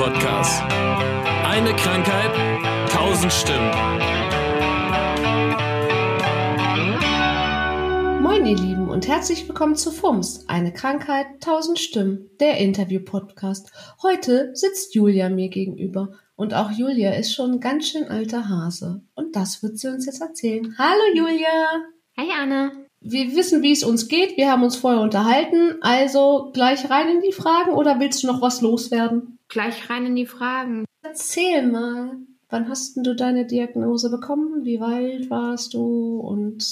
Podcast. Eine Krankheit, tausend Stimmen. Moin ihr Lieben und herzlich willkommen zu FUMS, eine Krankheit, tausend Stimmen, der Interview-Podcast. Heute sitzt Julia mir gegenüber und auch Julia ist schon ein ganz schön alter Hase und das wird sie uns jetzt erzählen. Hallo Julia! Hi Anne! Wir wissen, wie es uns geht, wir haben uns vorher unterhalten, also gleich rein in die Fragen oder willst du noch was loswerden? Gleich rein in die Fragen. Erzähl mal, wann hast du deine Diagnose bekommen? Wie alt warst du und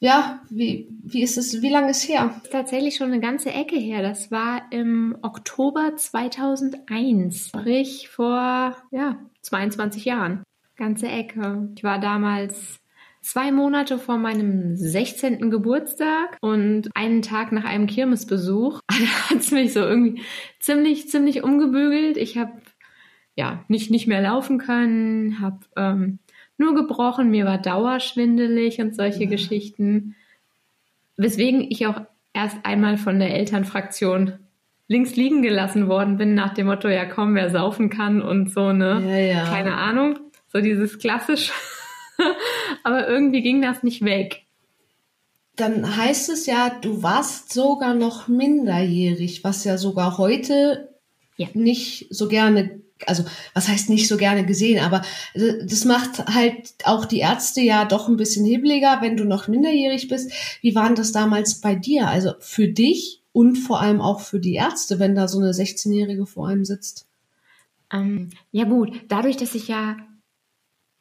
ja, wie, wie ist es, wie lange ist her? Das ist tatsächlich schon eine ganze Ecke her. Das war im Oktober 2001, sprich vor, ja, 22 Jahren. Ganze Ecke. Ich war damals zwei Monate vor meinem 16. Geburtstag und einen Tag nach einem Kirmesbesuch hat es mich so irgendwie ziemlich, ziemlich umgebügelt. Ich habe ja nicht, nicht mehr laufen können, habe ähm, nur gebrochen, mir war dauerschwindelig und solche ja. Geschichten. Weswegen ich auch erst einmal von der Elternfraktion links liegen gelassen worden bin, nach dem Motto, ja komm, wer saufen kann und so, ne? Ja, ja. Keine Ahnung. So dieses klassische. Aber irgendwie ging das nicht weg. Dann heißt es ja, du warst sogar noch minderjährig, was ja sogar heute ja. nicht so gerne also was heißt nicht so gerne gesehen, aber das macht halt auch die Ärzte ja doch ein bisschen hibbeliger, wenn du noch minderjährig bist. Wie waren das damals bei dir? Also für dich und vor allem auch für die Ärzte, wenn da so eine 16-Jährige vor einem sitzt? Ähm, ja gut, dadurch, dass ich ja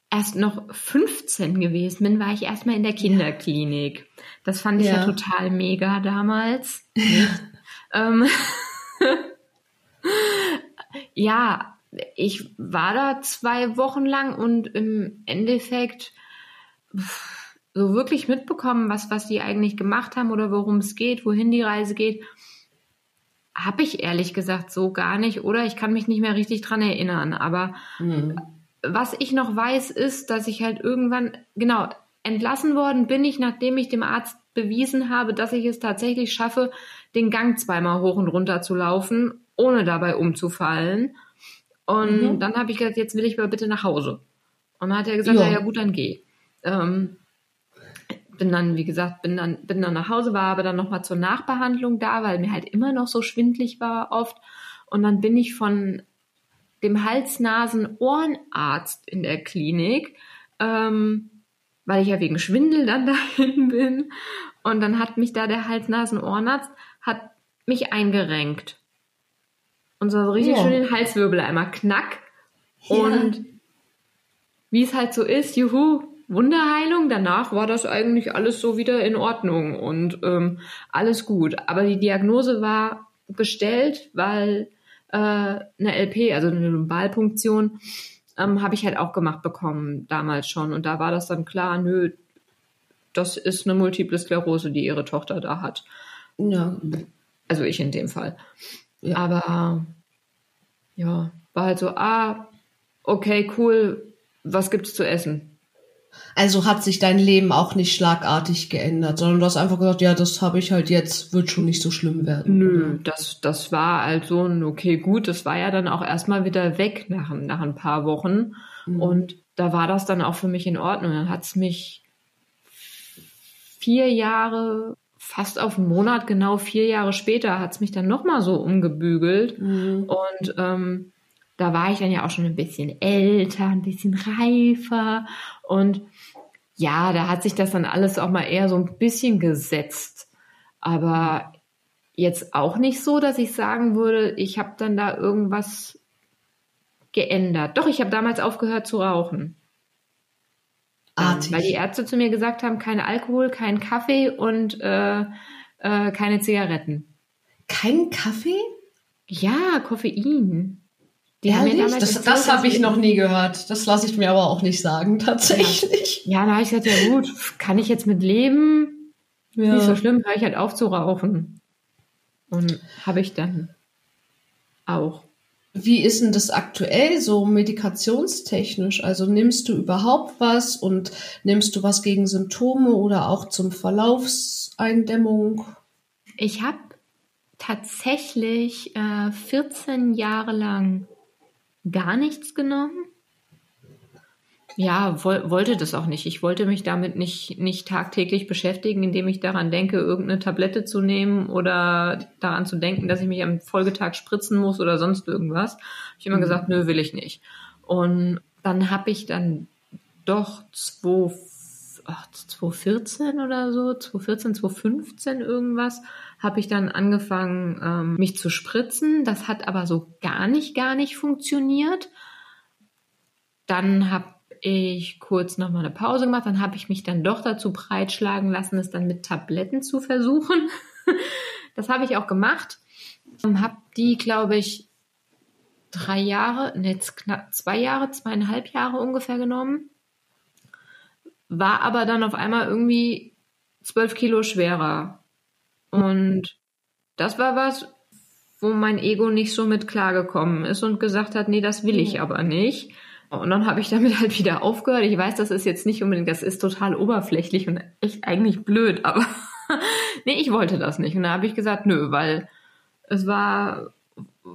erst noch 15 gewesen bin, war ich erstmal in der Kinderklinik. Das fand ich ja, ja total mega damals. ähm, ja, ich war da zwei Wochen lang und im Endeffekt so wirklich mitbekommen, was, was die eigentlich gemacht haben oder worum es geht, wohin die Reise geht, habe ich ehrlich gesagt so gar nicht oder ich kann mich nicht mehr richtig dran erinnern. Aber mhm. Was ich noch weiß, ist, dass ich halt irgendwann, genau, entlassen worden bin ich, nachdem ich dem Arzt bewiesen habe, dass ich es tatsächlich schaffe, den Gang zweimal hoch und runter zu laufen, ohne dabei umzufallen. Und mhm. dann habe ich gesagt, jetzt will ich aber bitte nach Hause. Und dann hat er gesagt, ja, ja gut, dann geh. Ähm, bin dann, wie gesagt, bin dann, bin dann nach Hause, war aber dann nochmal zur Nachbehandlung da, weil mir halt immer noch so schwindlig war oft. Und dann bin ich von dem Hals-Nasen-Ohrenarzt in der Klinik, ähm, weil ich ja wegen Schwindel dann dahin bin. Und dann hat mich da der Hals-Nasen-Ohrenarzt, hat mich eingerenkt. Und so richtig ja. schön den Halswirbel einmal knack. Ja. Und wie es halt so ist, juhu, Wunderheilung. Danach war das eigentlich alles so wieder in Ordnung und ähm, alles gut. Aber die Diagnose war gestellt, weil äh, eine LP, also eine Lumbalpunktion, ähm, habe ich halt auch gemacht bekommen damals schon. Und da war das dann klar, nö, das ist eine Multiple Sklerose, die ihre Tochter da hat. Ja. Also ich in dem Fall. Ja. Aber ja, war halt so, ah, okay, cool, was gibt's zu essen? Also hat sich dein Leben auch nicht schlagartig geändert, sondern du hast einfach gesagt, ja, das habe ich halt jetzt, wird schon nicht so schlimm werden. Nö, das, das war halt so ein, okay, gut, das war ja dann auch erstmal wieder weg nach, nach ein paar Wochen. Mhm. Und da war das dann auch für mich in Ordnung. Dann hat's mich vier Jahre fast auf einen Monat, genau vier Jahre später, hat es mich dann nochmal so umgebügelt. Mhm. Und ähm, da war ich dann ja auch schon ein bisschen älter, ein bisschen reifer. Und ja, da hat sich das dann alles auch mal eher so ein bisschen gesetzt. Aber jetzt auch nicht so, dass ich sagen würde, ich habe dann da irgendwas geändert. Doch, ich habe damals aufgehört zu rauchen. Artig. Weil die Ärzte zu mir gesagt haben, kein Alkohol, kein Kaffee und äh, äh, keine Zigaretten. Kein Kaffee? Ja, Koffein. Die Ehrlich? haben mir damals das das habe ich noch nie gehört. Das lasse ich mir aber auch nicht sagen, tatsächlich. Ja, ja da habe ich gesagt, ja gut, kann ich jetzt mit leben? Ja. Nicht so schlimm, höre ich halt auf zu rauchen. Und habe ich dann auch. Wie ist denn das aktuell so medikationstechnisch? Also nimmst du überhaupt was und nimmst du was gegen Symptome oder auch zum Verlaufseindämmung? Ich habe tatsächlich äh, 14 Jahre lang gar nichts genommen. Ja, woll, wollte das auch nicht. Ich wollte mich damit nicht, nicht tagtäglich beschäftigen, indem ich daran denke, irgendeine Tablette zu nehmen oder daran zu denken, dass ich mich am Folgetag spritzen muss oder sonst irgendwas. Hab ich immer mhm. gesagt, nö, will ich nicht. Und dann habe ich dann doch 2014 oder so, 2014, 2015 irgendwas, habe ich dann angefangen, ähm, mich zu spritzen. Das hat aber so gar nicht, gar nicht funktioniert. Dann habe ich kurz nochmal eine Pause gemacht. Dann habe ich mich dann doch dazu breitschlagen lassen, es dann mit Tabletten zu versuchen. das habe ich auch gemacht. Habe die, glaube ich, drei Jahre, jetzt knapp zwei Jahre, zweieinhalb Jahre ungefähr genommen. War aber dann auf einmal irgendwie zwölf Kilo schwerer. Und das war was, wo mein Ego nicht so mit klargekommen ist und gesagt hat, nee, das will ich aber nicht. Und dann habe ich damit halt wieder aufgehört. Ich weiß, das ist jetzt nicht unbedingt, das ist total oberflächlich und echt eigentlich blöd, aber nee, ich wollte das nicht. Und da habe ich gesagt, nö, weil es war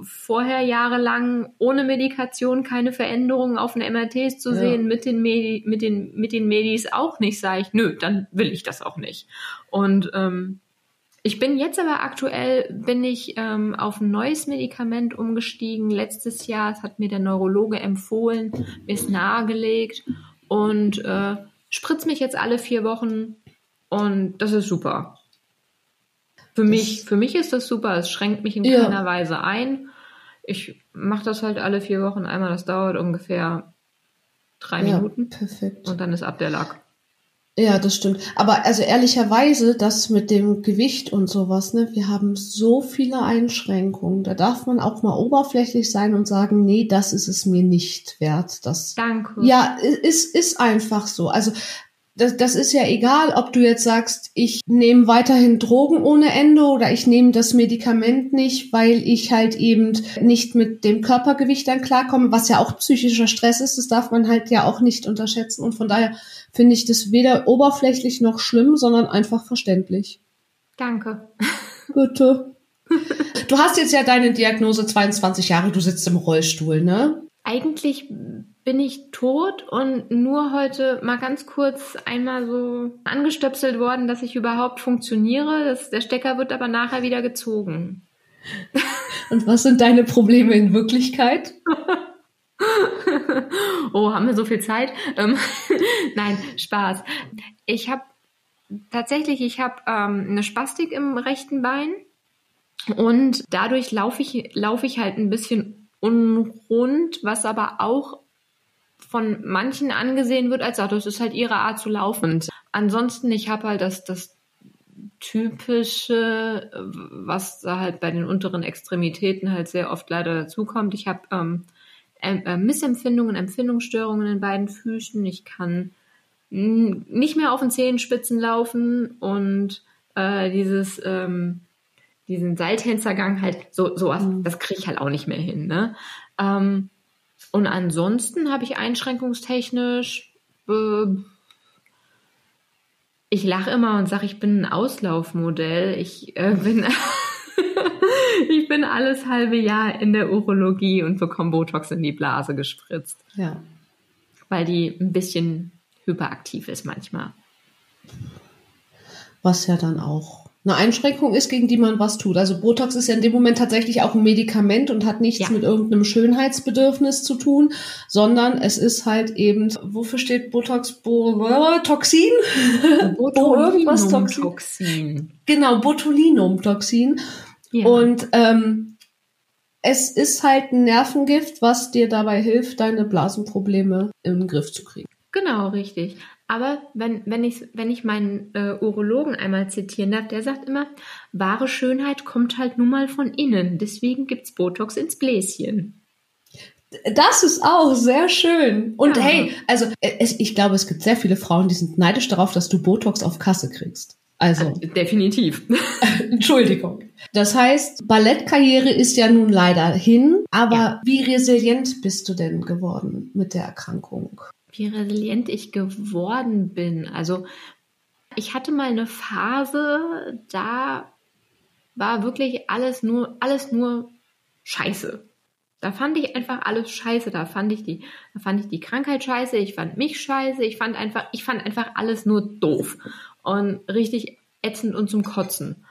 vorher jahrelang ohne Medikation keine Veränderungen auf den MRTs zu sehen, ja. mit den Medi mit den mit den Medis auch nicht, sage ich, nö, dann will ich das auch nicht. Und ähm, ich bin jetzt aber aktuell, bin ich ähm, auf ein neues Medikament umgestiegen. Letztes Jahr, das hat mir der Neurologe empfohlen, mir ist nahegelegt und äh, spritze mich jetzt alle vier Wochen und das ist super. Für das mich, für mich ist das super. Es schränkt mich in ja. keiner Weise ein. Ich mache das halt alle vier Wochen einmal. Das dauert ungefähr drei ja, Minuten. Perfekt. Und dann ist ab der Lack. Ja, das stimmt. Aber also ehrlicherweise, das mit dem Gewicht und sowas, ne, wir haben so viele Einschränkungen. Da darf man auch mal oberflächlich sein und sagen, nee, das ist es mir nicht wert. Das, Danke. Ja, ist, ist einfach so. Also das, das ist ja egal, ob du jetzt sagst, ich nehme weiterhin Drogen ohne Ende oder ich nehme das Medikament nicht, weil ich halt eben nicht mit dem Körpergewicht dann klarkomme, was ja auch psychischer Stress ist. Das darf man halt ja auch nicht unterschätzen. Und von daher finde ich das weder oberflächlich noch schlimm, sondern einfach verständlich. Danke. Bitte. Du hast jetzt ja deine Diagnose 22 Jahre, du sitzt im Rollstuhl, ne? Eigentlich bin ich tot und nur heute mal ganz kurz einmal so angestöpselt worden, dass ich überhaupt funktioniere. Das, der Stecker wird aber nachher wieder gezogen. Und was sind deine Probleme in Wirklichkeit? oh, haben wir so viel Zeit? Ähm, Nein, Spaß. Ich habe tatsächlich, ich habe ähm, eine Spastik im rechten Bein und dadurch laufe ich, laufe ich halt ein bisschen unrund, was aber auch von manchen angesehen wird als, ach, das ist halt ihre Art zu laufen. Und ansonsten, ich habe halt das, das typische, was da halt bei den unteren Extremitäten halt sehr oft leider dazukommt. Ich habe ähm, äh, Missempfindungen, Empfindungsstörungen in beiden Füßen. Ich kann nicht mehr auf den Zehenspitzen laufen und äh, dieses ähm, diesen Seiltänzergang halt so sowas, mhm. das kriege ich halt auch nicht mehr hin. Ne? Ähm, und ansonsten habe ich einschränkungstechnisch, äh, ich lache immer und sage, ich bin ein Auslaufmodell. Ich äh, bin, ich bin alles halbe Jahr in der Urologie und bekomme Botox in die Blase gespritzt. Ja. Weil die ein bisschen hyperaktiv ist manchmal. Was ja dann auch eine Einschränkung ist, gegen die man was tut. Also Botox ist ja in dem Moment tatsächlich auch ein Medikament und hat nichts ja. mit irgendeinem Schönheitsbedürfnis zu tun, sondern es ist halt eben, wofür steht Botox? Bo Toxin? Botulinumtoxin. Genau, Botulinumtoxin. Ja. Und ähm, es ist halt ein Nervengift, was dir dabei hilft, deine Blasenprobleme im Griff zu kriegen. Genau, richtig. Aber wenn, wenn, ich, wenn ich meinen äh, Urologen einmal zitieren darf, der sagt immer, wahre Schönheit kommt halt nun mal von innen. Deswegen gibt's Botox ins Bläschen. Das ist auch sehr schön. Und ja. hey, also es, ich glaube, es gibt sehr viele Frauen, die sind neidisch darauf, dass du Botox auf Kasse kriegst. Also äh, definitiv. Entschuldigung. Das heißt, Ballettkarriere ist ja nun leider hin, aber ja. wie resilient bist du denn geworden mit der Erkrankung? Wie resilient ich geworden bin. Also ich hatte mal eine Phase, da war wirklich alles nur, alles nur Scheiße. Da fand ich einfach alles scheiße. Da fand ich die, da fand ich die Krankheit scheiße. Ich fand mich scheiße. Ich fand einfach, ich fand einfach alles nur doof und richtig ätzend und zum Kotzen.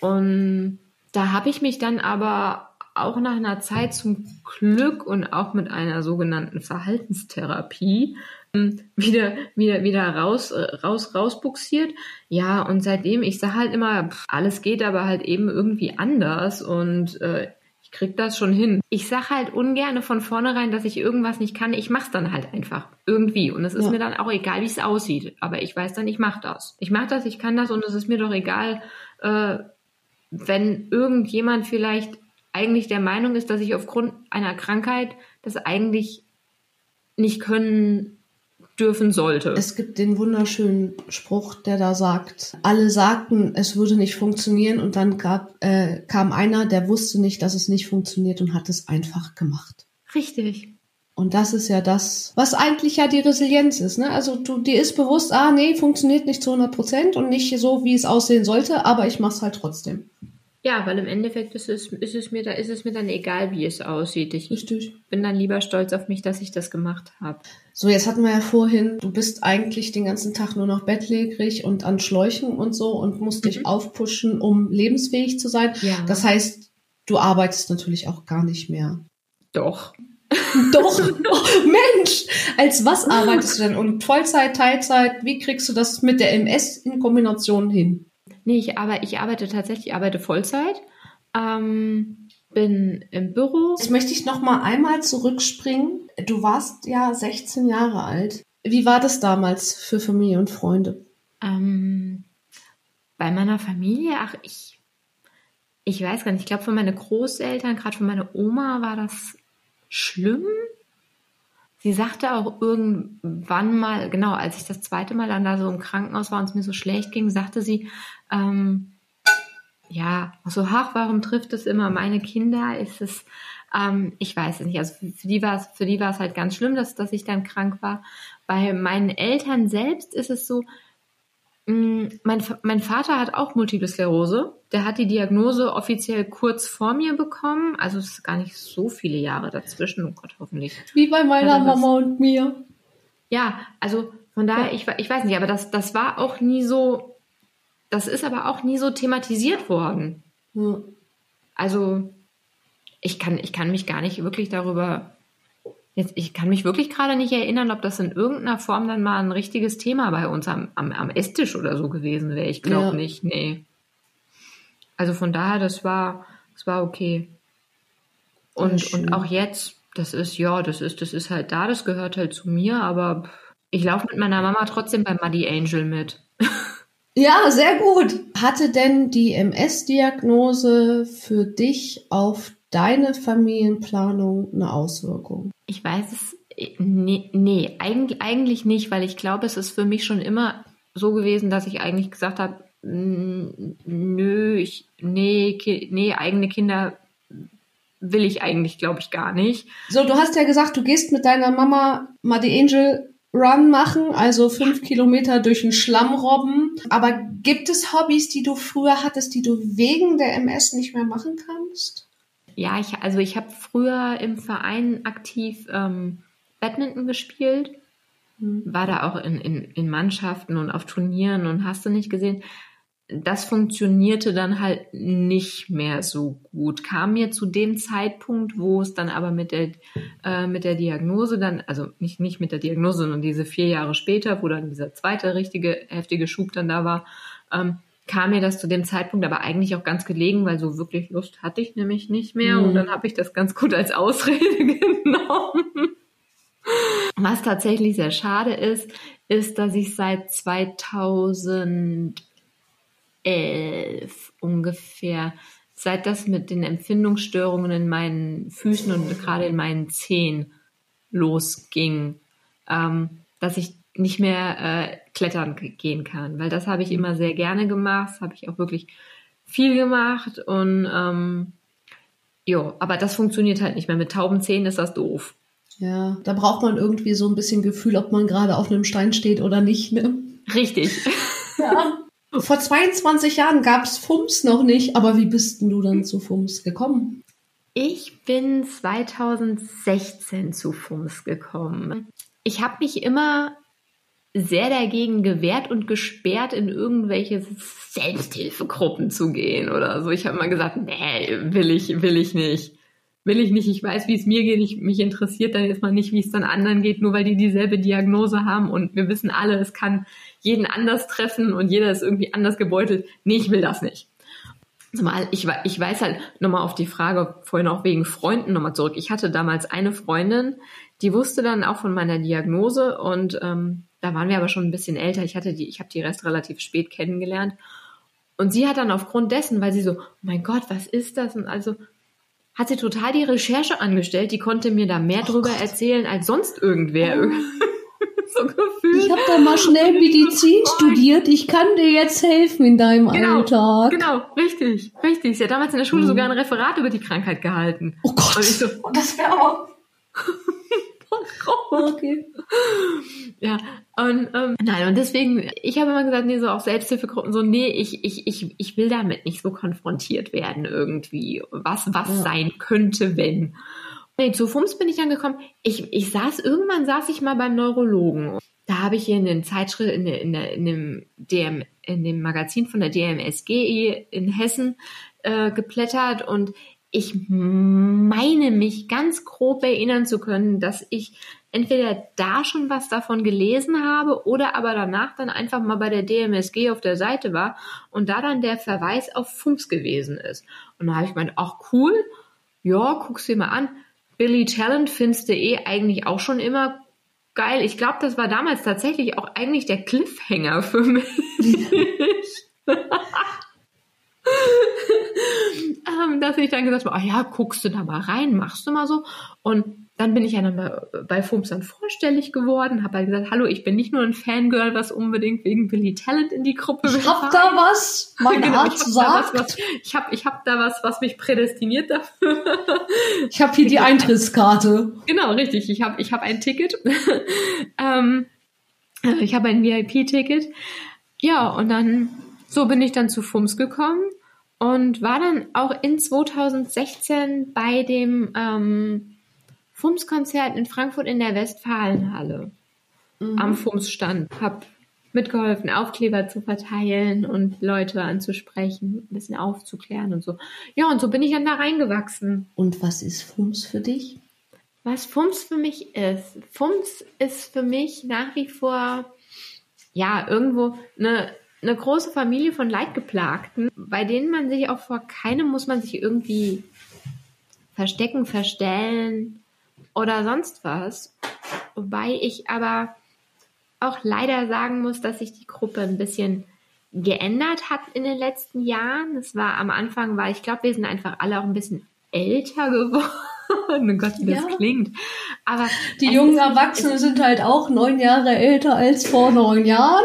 Und da habe ich mich dann aber auch nach einer Zeit zum Glück und auch mit einer sogenannten Verhaltenstherapie ähm, wieder, wieder, wieder raus, äh, raus, rausbuxiert. Ja, und seitdem, ich sage halt immer, alles geht aber halt eben irgendwie anders und äh, ich krieg das schon hin. Ich sag halt ungerne von vornherein, dass ich irgendwas nicht kann. Ich mach's dann halt einfach irgendwie und es ist ja. mir dann auch egal, wie es aussieht. Aber ich weiß dann, ich mach das. Ich mach das, ich kann das und es ist mir doch egal, äh, wenn irgendjemand vielleicht eigentlich der Meinung ist, dass ich aufgrund einer Krankheit das eigentlich nicht können dürfen sollte. Es gibt den wunderschönen Spruch, der da sagt, alle sagten, es würde nicht funktionieren und dann gab, äh, kam einer, der wusste nicht, dass es nicht funktioniert und hat es einfach gemacht. Richtig. Und das ist ja das, was eigentlich ja die Resilienz ist. Ne? Also du, dir ist bewusst, ah nee, funktioniert nicht zu 100 Prozent und nicht so, wie es aussehen sollte, aber ich mach's halt trotzdem. Ja, weil im Endeffekt ist es, ist es mir da ist es mir dann egal, wie es aussieht. Ich Richtig. bin dann lieber stolz auf mich, dass ich das gemacht habe. So, jetzt hatten wir ja vorhin, du bist eigentlich den ganzen Tag nur noch bettlägerig und an Schläuchen und so und musst mhm. dich aufpushen, um lebensfähig zu sein. Ja. Das heißt, du arbeitest natürlich auch gar nicht mehr. Doch. Doch. Oh, Mensch, als was arbeitest du denn? Und Vollzeit, Teilzeit, wie kriegst du das mit der MS in Kombination hin? Nee, ich arbeite, ich arbeite tatsächlich, ich arbeite Vollzeit. Ähm, bin im Büro. Jetzt möchte ich noch mal einmal zurückspringen. Du warst ja 16 Jahre alt. Wie war das damals für Familie und Freunde? Ähm, bei meiner Familie, ach, ich, ich weiß gar nicht. Ich glaube, für meine Großeltern, gerade für meine Oma, war das schlimm. Sie sagte auch irgendwann mal, genau, als ich das zweite Mal dann da so im Krankenhaus war und es mir so schlecht ging, sagte sie, ähm, ja, so, ach, warum trifft es immer meine Kinder? Ist es, ähm, ich weiß es nicht. Also für die war es, für die war es halt ganz schlimm, dass, dass ich dann krank war. Bei meinen Eltern selbst ist es so, Mm, mein, mein Vater hat auch Multiple Sklerose. Der hat die Diagnose offiziell kurz vor mir bekommen. Also es ist gar nicht so viele Jahre dazwischen. Oh Gott, hoffentlich. Wie bei meiner Mama und mir. Ja, also von daher, ich, ich weiß nicht, aber das, das war auch nie so, das ist aber auch nie so thematisiert worden. Ja. Also ich kann, ich kann mich gar nicht wirklich darüber Jetzt, ich kann mich wirklich gerade nicht erinnern, ob das in irgendeiner Form dann mal ein richtiges Thema bei uns am, am, am Esstisch oder so gewesen wäre. Ich glaube ja. nicht, nee. Also von daher, das war, das war okay. Und, und auch jetzt, das ist, ja, das ist, das ist halt da, das gehört halt zu mir, aber ich laufe mit meiner Mama trotzdem bei Muddy Angel mit. Ja, sehr gut. Hatte denn die MS-Diagnose für dich auf deine Familienplanung eine Auswirkung? Ich weiß es, nee, nee eigentlich, eigentlich nicht, weil ich glaube, es ist für mich schon immer so gewesen, dass ich eigentlich gesagt habe, nö, ich, nee, nee, eigene Kinder will ich eigentlich, glaube ich, gar nicht. So, du hast ja gesagt, du gehst mit deiner Mama die Angel Run machen, also fünf Kilometer durch den Schlamm robben. Aber gibt es Hobbys, die du früher hattest, die du wegen der MS nicht mehr machen kannst? Ja, ich, also ich habe früher im Verein aktiv ähm, Badminton gespielt, mhm. war da auch in, in, in Mannschaften und auf Turnieren und hast du nicht gesehen. Das funktionierte dann halt nicht mehr so gut. Kam mir zu dem Zeitpunkt, wo es dann aber mit der, äh, mit der Diagnose dann, also nicht, nicht mit der Diagnose, sondern diese vier Jahre später, wo dann dieser zweite richtige, heftige Schub dann da war, ähm, kam mir das zu dem Zeitpunkt aber eigentlich auch ganz gelegen, weil so wirklich Lust hatte ich nämlich nicht mehr mhm. und dann habe ich das ganz gut als Ausrede genommen. Was tatsächlich sehr schade ist, ist, dass ich seit 2011 ungefähr, seit das mit den Empfindungsstörungen in meinen Füßen und gerade in meinen Zehen losging, ähm, dass ich nicht mehr äh, klettern gehen kann, weil das habe ich immer sehr gerne gemacht, das habe ich auch wirklich viel gemacht und ähm, ja, aber das funktioniert halt nicht mehr. Mit tauben Zähnen ist das doof. Ja, da braucht man irgendwie so ein bisschen Gefühl, ob man gerade auf einem Stein steht oder nicht. Ne? Richtig. Ja. Vor 22 Jahren gab es FUMS noch nicht, aber wie bist denn du dann zu FUMS gekommen? Ich bin 2016 zu FUMS gekommen. Ich habe mich immer sehr dagegen gewehrt und gesperrt, in irgendwelche Selbsthilfegruppen zu gehen oder so. Ich habe mal gesagt, nee, will ich, will ich nicht. Will ich nicht. Ich weiß, wie es mir geht. Ich, mich interessiert dann erstmal nicht, wie es dann anderen geht, nur weil die dieselbe Diagnose haben und wir wissen alle, es kann jeden anders treffen und jeder ist irgendwie anders gebeutelt. Nee, ich will das nicht. Zumal ich, ich weiß halt nochmal auf die Frage vorhin auch wegen Freunden nochmal zurück. Ich hatte damals eine Freundin, die wusste dann auch von meiner Diagnose und ähm, da waren wir aber schon ein bisschen älter. Ich hatte die, ich habe die Rest relativ spät kennengelernt. Und sie hat dann aufgrund dessen, weil sie so, oh mein Gott, was ist das? Und also hat sie total die Recherche angestellt. Die konnte mir da mehr oh drüber Gott. erzählen als sonst irgendwer. Oh. so gefühlt. Ich habe da mal schnell Medizin oh. studiert. Ich kann dir jetzt helfen in deinem genau, Alltag. Genau, richtig, richtig. Sie hat damals in der Schule mhm. sogar ein Referat über die Krankheit gehalten. Oh Gott, und ich so, das wäre aber... okay. Ja, und ähm, nein, und deswegen, ich habe immer gesagt, nee, so auch Selbsthilfegruppen, so, nee, ich, ich, ich, ich will damit nicht so konfrontiert werden irgendwie, was, was ja. sein könnte, wenn. Nee, zu FUMS bin ich dann gekommen. Ich, ich saß, irgendwann saß ich mal beim Neurologen. Da habe ich hier in den Zeitschrift, in, in, in, dem DM, in dem Magazin von der DMSG in Hessen äh, geplättert und ich meine mich ganz grob erinnern zu können, dass ich entweder da schon was davon gelesen habe oder aber danach dann einfach mal bei der DMSG auf der Seite war und da dann der Verweis auf Funks gewesen ist. Und da habe ich gemeint, ach cool, ja, guck's dir mal an. Billy Talent findest du eh eigentlich auch schon immer geil. Ich glaube, das war damals tatsächlich auch eigentlich der Cliffhanger für mich. ähm, dass ich dann gesagt habe, oh ja, guckst du da mal rein, machst du mal so. Und dann bin ich ja dann bei FUMS dann vorstellig geworden, habe halt gesagt, hallo, ich bin nicht nur ein Fangirl, was unbedingt wegen Billy Talent in die Gruppe will. Ich hab da was, mein genau, Arzt ich sagt. Was, was, ich habe ich hab da was, was mich prädestiniert dafür. Ich habe hier die Eintrittskarte. Genau, richtig. Ich habe ich hab ein Ticket. ähm, ich habe ein VIP-Ticket. Ja, und dann, so bin ich dann zu FUMS gekommen und war dann auch in 2016 bei dem ähm, FUMS-Konzert in Frankfurt in der Westfalenhalle mhm. am FUMS-Stand. Hab mitgeholfen, Aufkleber zu verteilen und Leute anzusprechen, ein bisschen aufzuklären und so. Ja, und so bin ich dann da reingewachsen. Und was ist FUMS für dich? Was FUMS für mich ist? FUMS ist für mich nach wie vor, ja, irgendwo eine, eine große Familie von Leidgeplagten, bei denen man sich auch vor keinem muss man sich irgendwie verstecken, verstellen, oder sonst was. Wobei ich aber auch leider sagen muss, dass sich die Gruppe ein bisschen geändert hat in den letzten Jahren. Es war am Anfang, war ich glaube, wir sind einfach alle auch ein bisschen älter geworden. oh Gott, wie das ja. klingt. Aber die jungen Erwachsenen sind halt auch neun Jahre älter als vor neun Jahren.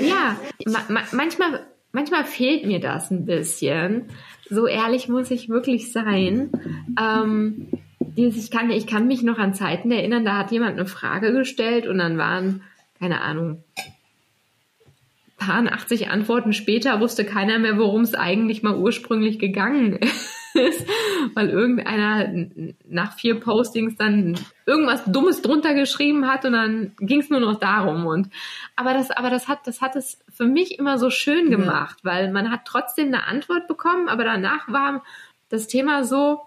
Ja, ma ma manchmal, manchmal fehlt mir das ein bisschen. So ehrlich muss ich wirklich sein. Ähm, ich kann, ich kann mich noch an Zeiten erinnern, da hat jemand eine Frage gestellt und dann waren, keine Ahnung, paar 80 Antworten später wusste keiner mehr, worum es eigentlich mal ursprünglich gegangen ist, weil irgendeiner nach vier Postings dann irgendwas Dummes drunter geschrieben hat und dann ging es nur noch darum und aber das, aber das hat, das hat es für mich immer so schön gemacht, ja. weil man hat trotzdem eine Antwort bekommen, aber danach war das Thema so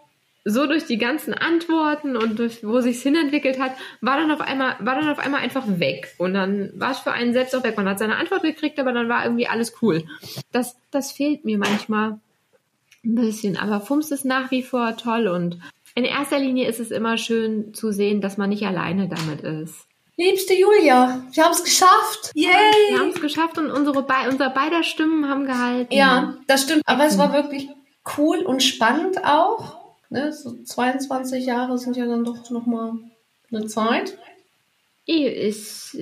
so durch die ganzen Antworten und durch, wo sich's hinentwickelt hat, war dann auf einmal, war dann auf einmal einfach weg. Und dann war es für einen selbst auch weg. Man hat seine Antwort gekriegt, aber dann war irgendwie alles cool. Das, das fehlt mir manchmal ein bisschen. Aber Fums ist nach wie vor toll und in erster Linie ist es immer schön zu sehen, dass man nicht alleine damit ist. Liebste Julia, wir haben es geschafft. Yay! Wir haben es geschafft und unsere, Be unsere beider Stimmen haben gehalten. Ja, das stimmt. Aber es war wirklich cool und spannend auch ne, so 22 Jahre sind ja dann doch nochmal eine Zeit. Ist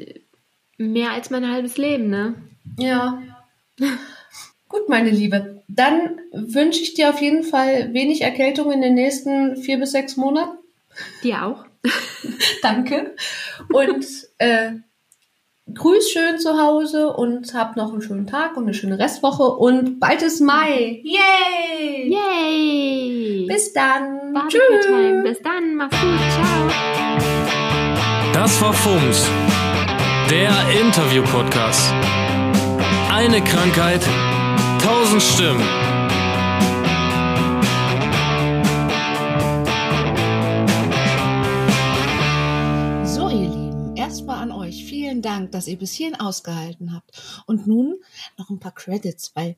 mehr als mein halbes Leben, ne? Ja. Gut, meine Liebe. Dann wünsche ich dir auf jeden Fall wenig Erkältung in den nächsten vier bis sechs Monaten. Dir auch. Danke. Und äh, grüß schön zu Hause und habt noch einen schönen Tag und eine schöne Restwoche und bald ist Mai. Yay! Yay! Bis dann. Tschüss. Bis dann. Mach's gut. Ciao. Das war FUMS, der Interview-Podcast. Eine Krankheit, tausend Stimmen. vielen Dank, dass ihr bis hierhin ausgehalten habt. Und nun noch ein paar Credits, weil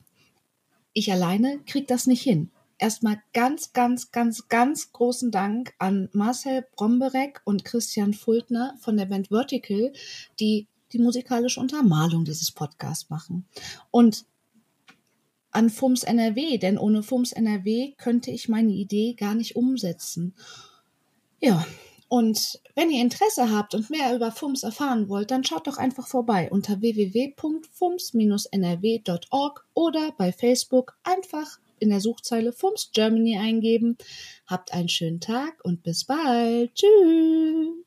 ich alleine kriege das nicht hin. Erstmal ganz, ganz, ganz, ganz großen Dank an Marcel Bromberek und Christian Fultner von der Band Vertical, die die musikalische Untermalung dieses Podcasts machen. Und an FUMS NRW, denn ohne FUMS NRW könnte ich meine Idee gar nicht umsetzen. Ja, und wenn ihr Interesse habt und mehr über FUMS erfahren wollt, dann schaut doch einfach vorbei unter www.fums-nrw.org oder bei Facebook einfach in der Suchzeile FUMS Germany eingeben. Habt einen schönen Tag und bis bald. Tschüss.